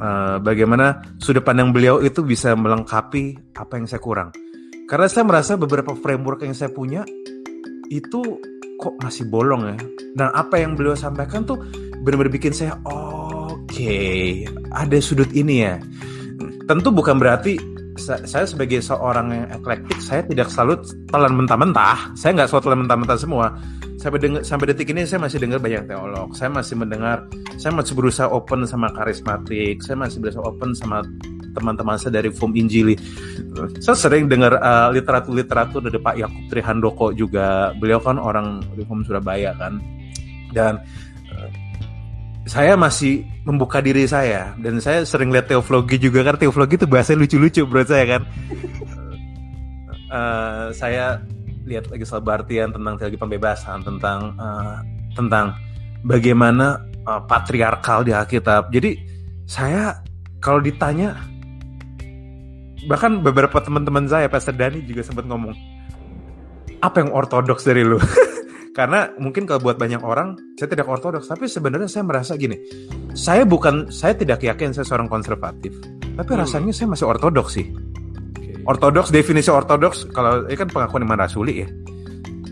Uh, bagaimana sudut pandang beliau itu bisa melengkapi apa yang saya kurang. Karena saya merasa beberapa framework yang saya punya itu kok masih bolong ya. Dan apa yang beliau sampaikan tuh benar-benar bikin saya oke, okay, ada sudut ini ya. Tentu bukan berarti saya sebagai seorang yang eklektik saya tidak selalu telan mentah-mentah saya nggak selalu telan mentah-mentah semua sampai dengar sampai detik ini saya masih dengar banyak teolog. Saya masih mendengar saya masih berusaha open sama karismatik. Saya masih berusaha open sama teman-teman saya dari Fum Injili. Saya sering dengar uh, literatur-literatur dari Pak Yakub Trihandoko juga. Beliau kan orang Fum Surabaya kan. Dan saya masih membuka diri saya. Dan saya sering lihat teologi juga kan. Teologi itu bahasa lucu-lucu menurut saya kan. Uh, saya lihat lagi soal Bartian tentang teologi pembebasan tentang uh, tentang bagaimana uh, patriarkal di Alkitab jadi saya kalau ditanya bahkan beberapa teman-teman saya Pastor Dani juga sempat ngomong apa yang ortodoks dari lu [laughs] karena mungkin kalau buat banyak orang saya tidak ortodoks tapi sebenarnya saya merasa gini saya bukan saya tidak yakin saya seorang konservatif tapi hmm. rasanya saya masih ortodoks sih. Ortodoks definisi ortodoks kalau ini kan pengakuan Imam Rasuli ya.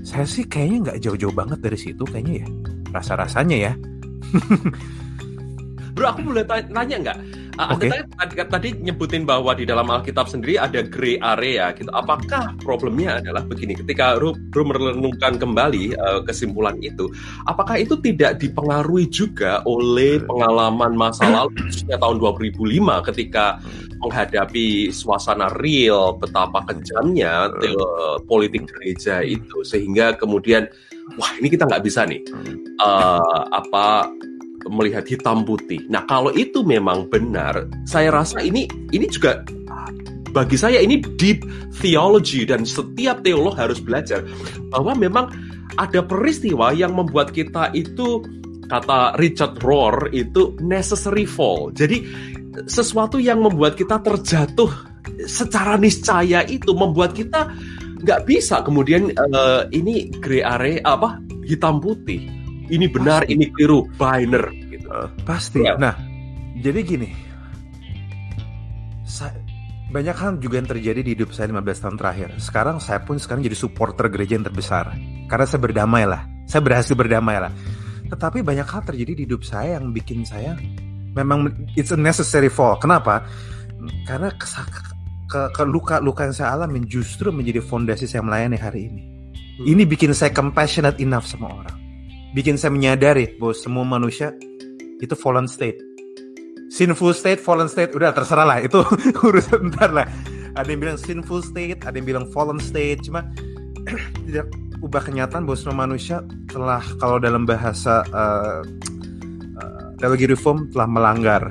Saya sih kayaknya nggak jauh-jauh banget dari situ kayaknya ya. Rasa-rasanya ya. [laughs] Bro aku boleh tanya nggak Uh, okay. tadi, tadi nyebutin bahwa di dalam Alkitab sendiri ada gray area gitu. Apakah problemnya adalah begini? Ketika Ru, merenungkan kembali uh, kesimpulan itu, apakah itu tidak dipengaruhi juga oleh pengalaman masa [coughs] lalu khususnya tahun 2005 ketika menghadapi suasana real betapa kejamnya uh, politik gereja itu sehingga kemudian wah ini kita nggak bisa nih uh, apa melihat hitam putih. Nah, kalau itu memang benar, saya rasa ini ini juga bagi saya ini deep theology dan setiap teolog harus belajar bahwa memang ada peristiwa yang membuat kita itu kata Richard Rohr itu necessary fall. Jadi sesuatu yang membuat kita terjatuh secara niscaya itu membuat kita nggak bisa kemudian uh, ini grey area apa hitam putih. Ini benar, pasti. ini keliru, binary gitu. Uh, pasti. Ya. Nah, jadi gini. Saya, banyak hal juga yang terjadi di hidup saya 15 tahun terakhir. Sekarang saya pun sekarang jadi supporter gereja yang terbesar. Karena saya berdamai lah. Saya berhasil berdamai lah. Tetapi banyak hal terjadi di hidup saya yang bikin saya memang it's a necessary fall. Kenapa? Karena ke, ke, ke luka-luka yang saya alami justru menjadi fondasi saya melayani hari ini. Hmm. Ini bikin saya compassionate enough sama orang. Bikin saya menyadari bahwa semua manusia itu fallen state. Sinful state, fallen state, udah terserah lah. Itu [laughs] urusan ntar lah. Ada yang bilang sinful state, ada yang bilang fallen state, cuma [clears throat] tidak ubah kenyataan bahwa semua manusia telah kalau dalam bahasa uh, uh, teologi reform telah melanggar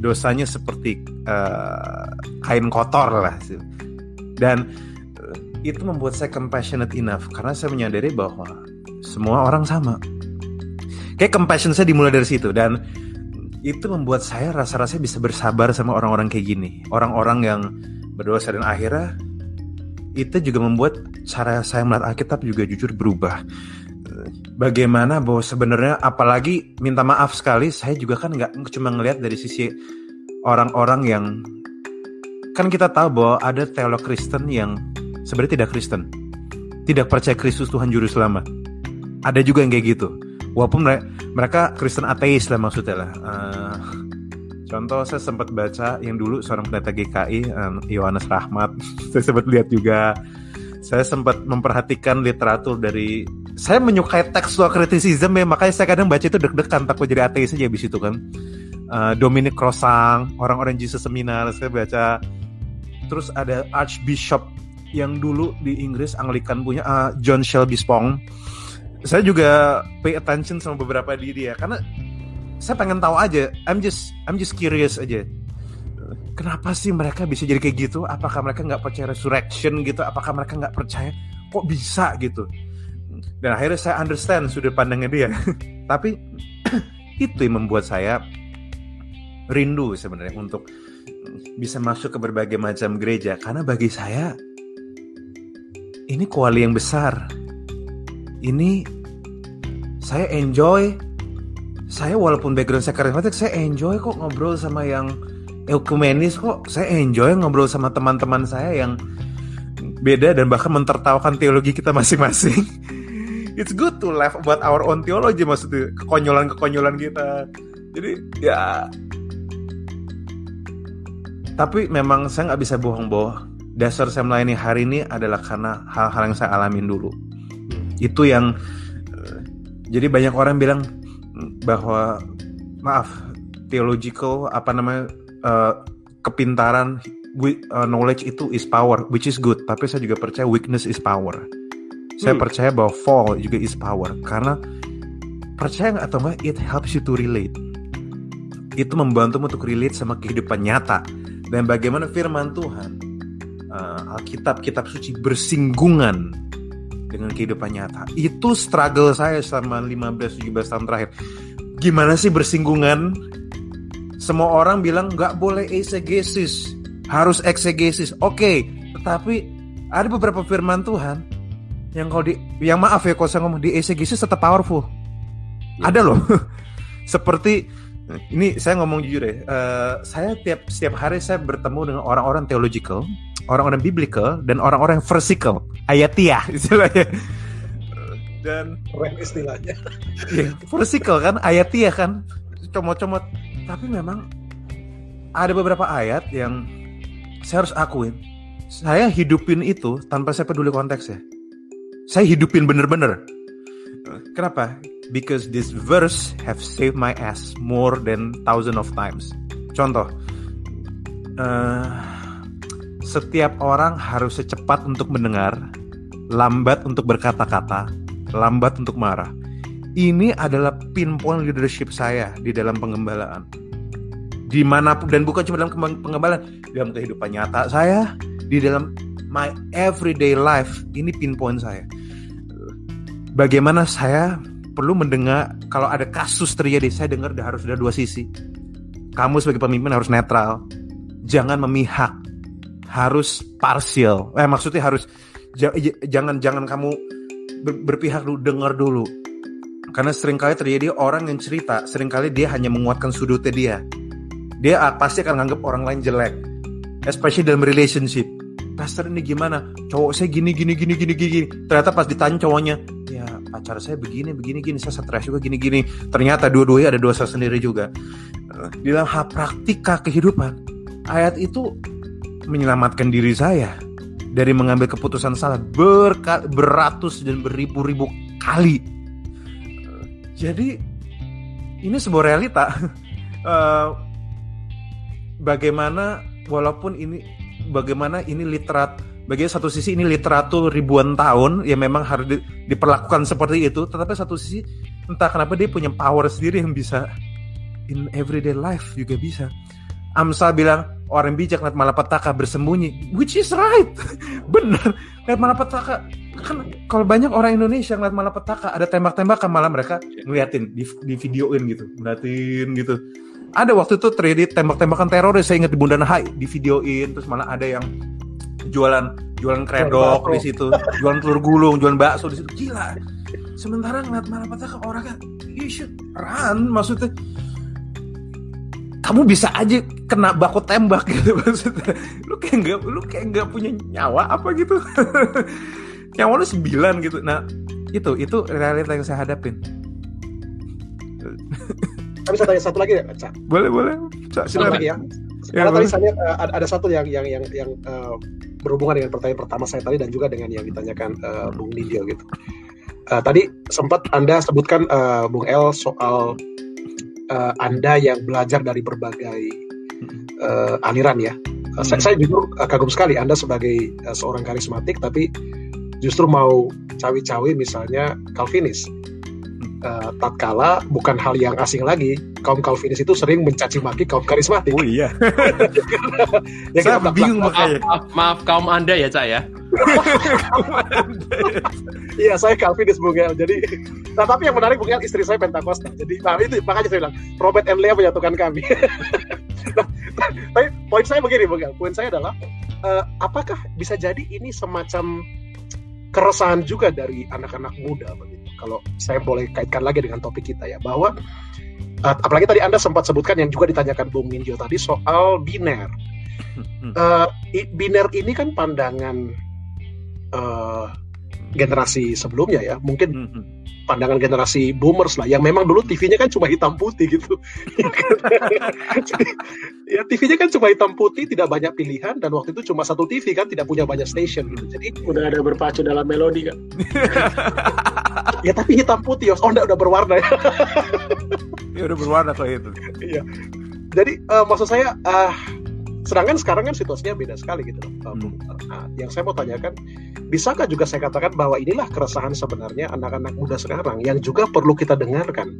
dosanya seperti uh, kain kotor lah. Dan uh, itu membuat saya compassionate enough. Karena saya menyadari bahwa semua orang sama kayak compassion saya dimulai dari situ dan itu membuat saya rasa-rasanya bisa bersabar sama orang-orang kayak gini. Orang-orang yang berdosa dan akhirnya itu juga membuat cara saya melihat Alkitab juga jujur berubah. Bagaimana bahwa sebenarnya apalagi minta maaf sekali, saya juga kan nggak cuma ngelihat dari sisi orang-orang yang kan kita tahu bahwa ada teolog Kristen yang sebenarnya tidak Kristen, tidak percaya Kristus Tuhan Juru Selamat. Ada juga yang kayak gitu walaupun mereka, mereka Kristen ateis lah maksudnya lah. Uh, contoh saya sempat baca yang dulu seorang pendeta GKI Yohanes uh, Rahmat, [laughs] saya sempat lihat juga. Saya sempat memperhatikan literatur dari saya menyukai tekstual kritisism ya makanya saya kadang baca itu deg-degan takut jadi ateis aja habis itu kan. Uh, Dominic Crosang, orang-orang Jesus Seminar saya baca. Terus ada Archbishop yang dulu di Inggris Anglikan punya uh, John Shelby Spong saya juga pay attention sama beberapa diri ya karena saya pengen tahu aja I'm just I'm just curious aja. Kenapa sih mereka bisa jadi kayak gitu? Apakah mereka nggak percaya resurrection gitu? Apakah mereka nggak percaya kok bisa gitu? Dan akhirnya saya understand sudut pandangnya dia. [laughs] Tapi [clears throat] itu yang membuat saya rindu sebenarnya untuk bisa masuk ke berbagai macam gereja. Karena bagi saya ini kuali yang besar ini saya enjoy. Saya walaupun background saya karismatik saya enjoy kok ngobrol sama yang ekumenis kok. Saya enjoy ngobrol sama teman-teman saya yang beda dan bahkan mentertawakan teologi kita masing-masing. [laughs] It's good to laugh about our own theology maksudnya kekonyolan-kekonyolan kita. Jadi ya. Tapi memang saya nggak bisa bohong bahwa dasar saya melayani hari ini adalah karena hal-hal yang saya alamin dulu itu yang eh, jadi banyak orang bilang bahwa maaf theological apa namanya uh, kepintaran uh, knowledge itu is power which is good. Tapi saya juga percaya weakness is power. Saya hmm. percaya bahwa fall juga is power. Karena percaya nggak atau enggak it helps you to relate. Itu membantu untuk relate sama kehidupan nyata. Dan bagaimana firman Tuhan uh, Alkitab kitab suci bersinggungan dengan kehidupan nyata. Itu struggle saya selama 15-17 tahun terakhir. Gimana sih bersinggungan? Semua orang bilang nggak boleh exegesis, harus exegesis. Oke, okay, tetapi ada beberapa firman Tuhan yang kalau di yang maaf ya kalau saya ngomong di exegesis tetap powerful. Ya. Ada loh. [laughs] Seperti ini saya ngomong jujur ya, uh, saya tiap setiap hari saya bertemu dengan orang-orang theological orang-orang biblical dan orang-orang vertical, ayatiah [laughs] istilahnya. Dan keren istilahnya. [laughs] Ya, vertical kan, ayatiah kan, comot-comot. Tapi memang ada beberapa ayat yang saya harus akuin. Saya hidupin itu tanpa saya peduli konteksnya. Saya hidupin bener-bener. Kenapa? Because this verse have saved my ass more than thousand of times. Contoh, uh, setiap orang harus secepat untuk mendengar, lambat untuk berkata-kata, lambat untuk marah. Ini adalah pinpoint leadership saya di dalam pengembalaan. Di mana pun dan bukan cuma dalam pengembalaan, dalam kehidupan nyata saya, di dalam my everyday life, ini pinpoint saya. Bagaimana saya perlu mendengar kalau ada kasus terjadi, saya dengar harus ada dua sisi. Kamu sebagai pemimpin harus netral, jangan memihak harus parsial. Eh maksudnya harus jangan jangan kamu ber, berpihak dulu, dengar dulu. Karena sering kali terjadi orang yang cerita, sering kali dia hanya menguatkan sudutnya dia. Dia pasti akan menganggap orang lain jelek. Especially dalam relationship. Pastor ini gimana? Cowok saya gini gini gini gini gini. Ternyata pas ditanya cowoknya, ya pacar saya begini begini gini, saya stres juga gini gini. Ternyata dua-duanya ada dosa sendiri juga. Dalam hal praktika kehidupan, ayat itu menyelamatkan diri saya dari mengambil keputusan salah berka, beratus dan beribu-ribu kali. Jadi ini sebuah realita. uh, [laughs] bagaimana walaupun ini bagaimana ini literat bagi satu sisi ini literatur ribuan tahun yang memang harus di, diperlakukan seperti itu tetapi satu sisi entah kenapa dia punya power sendiri yang bisa in everyday life juga bisa Amsal bilang orang bijak lihat malapetaka bersembunyi. Which is right. [laughs] Benar lihat malapetaka kan kalau banyak orang Indonesia ngeliat malapetaka ada tembak-tembakan malah mereka ngeliatin di, di videoin gitu ngeliatin gitu. Ada waktu itu terjadi tembak-tembakan teroris saya ingat di Bundaran HI di videoin terus malah ada yang jualan jualan kredok di situ jualan telur gulung jualan bakso di situ. Gila. Sementara ngeliat malapetaka orangnya you should run maksudnya kamu bisa aja kena baku tembak gitu [laughs] maksudnya lu kayak nggak lu kayak nggak punya nyawa apa gitu [laughs] nyawa lu sembilan gitu nah itu itu realita yang saya hadapin tapi saya tanya satu lagi ya, Cak. Boleh, boleh. Cak, silakan. ya. Karena ya, tadi saya lihat uh, ada, satu yang yang yang yang uh, berhubungan dengan pertanyaan pertama saya tadi dan juga dengan yang ditanyakan uh, Bung Nidyo gitu. Uh, tadi sempat Anda sebutkan uh, Bung El soal uh, Anda yang belajar dari berbagai uh, aliran ya. Uh, hmm. saya, saya jujur uh, kagum sekali Anda sebagai uh, seorang karismatik tapi justru mau cawi-cawi misalnya Calvinis uh, tatkala bukan hal yang asing lagi kaum Calvinis itu sering mencaci maki kaum karismatik. Oh iya. [laughs] ya, Saya bingung makanya. Maaf, maaf kaum anda ya cak ya. [laughs] Iya saya Calvinis Bung El. Jadi, [laughs] nah tapi yang menarik Bung El istri saya Pentakosta. Jadi nah, itu makanya saya bilang Robert and Leah menyatukan kami. nah, tapi poin saya begini Bung El. Poin saya adalah uh, apakah bisa jadi ini semacam keresahan juga dari anak-anak muda. Kalau saya boleh kaitkan lagi dengan topik kita ya bahwa uh, apalagi tadi Anda sempat sebutkan yang juga ditanyakan Bung Minjo tadi soal biner. Uh, biner ini kan pandangan uh, generasi sebelumnya ya, mungkin pandangan generasi boomers lah yang memang dulu TV-nya kan cuma hitam putih gitu. [laughs] ya TV-nya kan cuma hitam putih, tidak banyak pilihan dan waktu itu cuma satu TV kan tidak punya banyak station gitu. Jadi udah ada berpacu dalam melodi kan. [laughs] ya tapi hitam putih, oh enggak udah berwarna ya. [laughs] ya udah berwarna kayak itu. Iya. Jadi uh, maksud saya uh, sedangkan sekarang kan situasinya beda sekali gitu loh. Hmm. Nah, yang saya mau tanyakan, bisakah juga saya katakan bahwa inilah keresahan sebenarnya anak-anak muda sekarang yang juga perlu kita dengarkan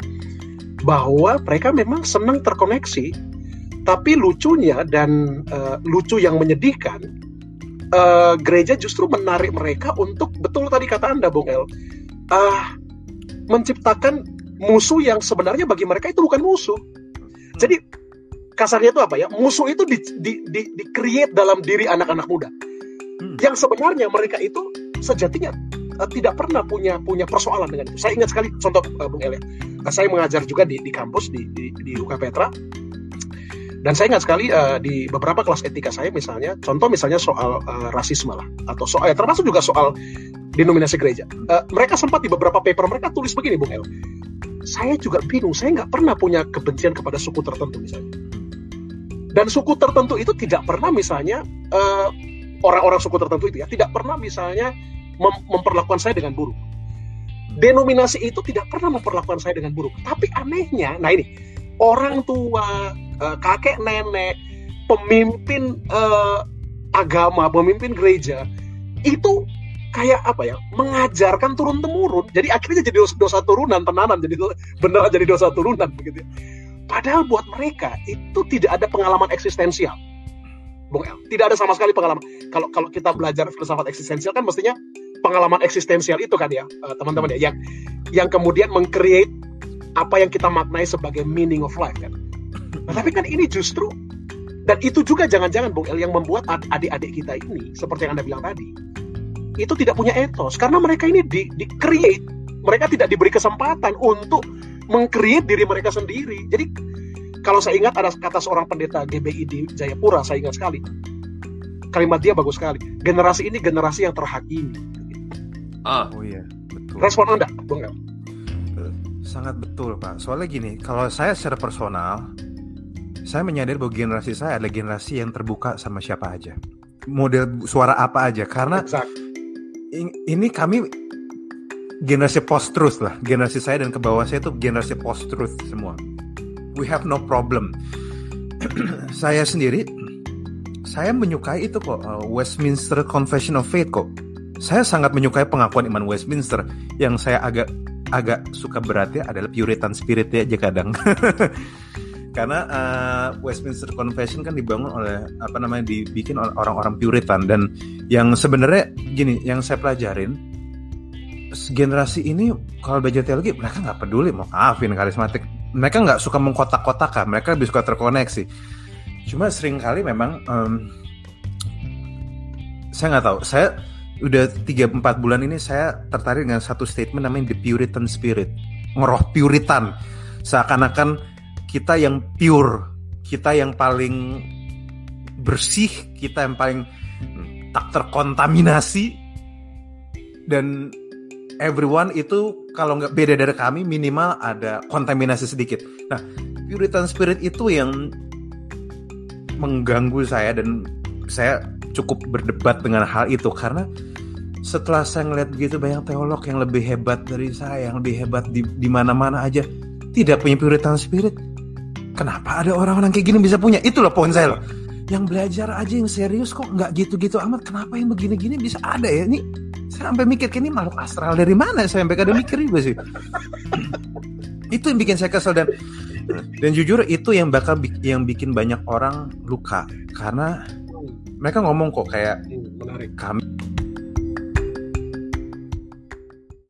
bahwa mereka memang senang terkoneksi, tapi lucunya dan uh, lucu yang menyedihkan, uh, gereja justru menarik mereka untuk betul tadi kata anda, Bung El, uh, menciptakan musuh yang sebenarnya bagi mereka itu bukan musuh. Jadi kasarnya itu apa ya? Musuh itu di, di, di, di create dalam diri anak-anak muda. Hmm. yang sebenarnya mereka itu sejatinya uh, tidak pernah punya punya persoalan dengan itu. Saya ingat sekali contoh uh, Bung Elia. Uh, saya mengajar juga di, di kampus di, di, di UK Petra dan saya ingat sekali uh, di beberapa kelas etika saya misalnya contoh misalnya soal uh, rasisme lah atau soal ya, termasuk juga soal denominasi gereja uh, mereka sempat di beberapa paper mereka tulis begini Bung El saya juga bingung saya nggak pernah punya kebencian kepada suku tertentu misalnya dan suku tertentu itu tidak pernah misalnya eh, orang-orang suku tertentu itu ya tidak pernah misalnya mem memperlakukan saya dengan buruk. Denominasi itu tidak pernah memperlakukan saya dengan buruk. Tapi anehnya, nah ini orang tua, uh, kakek nenek, pemimpin uh, agama, pemimpin gereja itu kayak apa ya mengajarkan turun temurun jadi akhirnya jadi dosa, dosa turunan tenanan jadi benar jadi dosa turunan begitu ya. Padahal buat mereka itu tidak ada pengalaman eksistensial. Bung El, tidak ada sama sekali pengalaman. Kalau kalau kita belajar filsafat eksistensial kan mestinya pengalaman eksistensial itu kan ya, eh, teman-teman ya, yang yang kemudian mengcreate apa yang kita maknai sebagai meaning of life kan. Nah, tapi kan ini justru dan itu juga jangan-jangan Bung El yang membuat adik-adik kita ini seperti yang Anda bilang tadi itu tidak punya etos. Karena mereka ini di, di create mereka tidak diberi kesempatan untuk mengcreate diri mereka sendiri. Jadi kalau saya ingat ada kata seorang pendeta GBI di Jayapura saya ingat sekali. Kalimat dia bagus sekali. Generasi ini generasi yang terhakimi. Ah. Oh iya betul. Respon anda bung El? Sangat betul pak. Soalnya gini kalau saya secara personal saya menyadari bahwa generasi saya adalah generasi yang terbuka sama siapa aja. Model suara apa aja karena Exact. ini kami generasi post truth lah. Generasi saya dan ke bawah saya itu generasi post truth semua. We have no problem. [clears throat] Saya sendiri saya menyukai itu kok uh, Westminster Confession of Faith kok. Saya sangat menyukai pengakuan iman Westminster yang saya agak agak suka beratnya adalah Puritan spiritnya aja kadang. [laughs] Karena uh, Westminster Confession kan dibangun oleh apa namanya dibikin oleh orang-orang Puritan. Dan yang sebenarnya gini yang saya pelajarin generasi ini kalau belajar teologi mereka nggak peduli mau maafin karismatik. Mereka nggak suka mengkotak-kotakan mereka lebih suka terkoneksi. Cuma sering kali memang um, saya nggak tahu. Saya udah 3-4 bulan ini saya tertarik dengan satu statement namanya the Puritan spirit. Ngeroh Puritan. Seakan-akan kita yang pure, kita yang paling bersih, kita yang paling tak terkontaminasi. Dan everyone itu kalau nggak beda dari kami minimal ada kontaminasi sedikit. Nah, Puritan spirit itu yang mengganggu saya dan saya cukup berdebat dengan hal itu karena setelah saya ngeliat begitu banyak teolog yang lebih hebat dari saya, yang lebih hebat di, di mana-mana aja tidak punya Puritan spirit, Kenapa ada orang-orang kayak gini bisa punya? Itulah poin saya loh. Yang belajar aja yang serius kok nggak gitu-gitu amat. Kenapa yang begini-gini bisa ada ya? Ini saya sampai mikir ini makhluk astral dari mana? Saya sampai kadang mikir juga sih. itu yang bikin saya kesel dan dan jujur itu yang bakal yang bikin banyak orang luka karena mereka ngomong kok kayak Hmm, menarik kami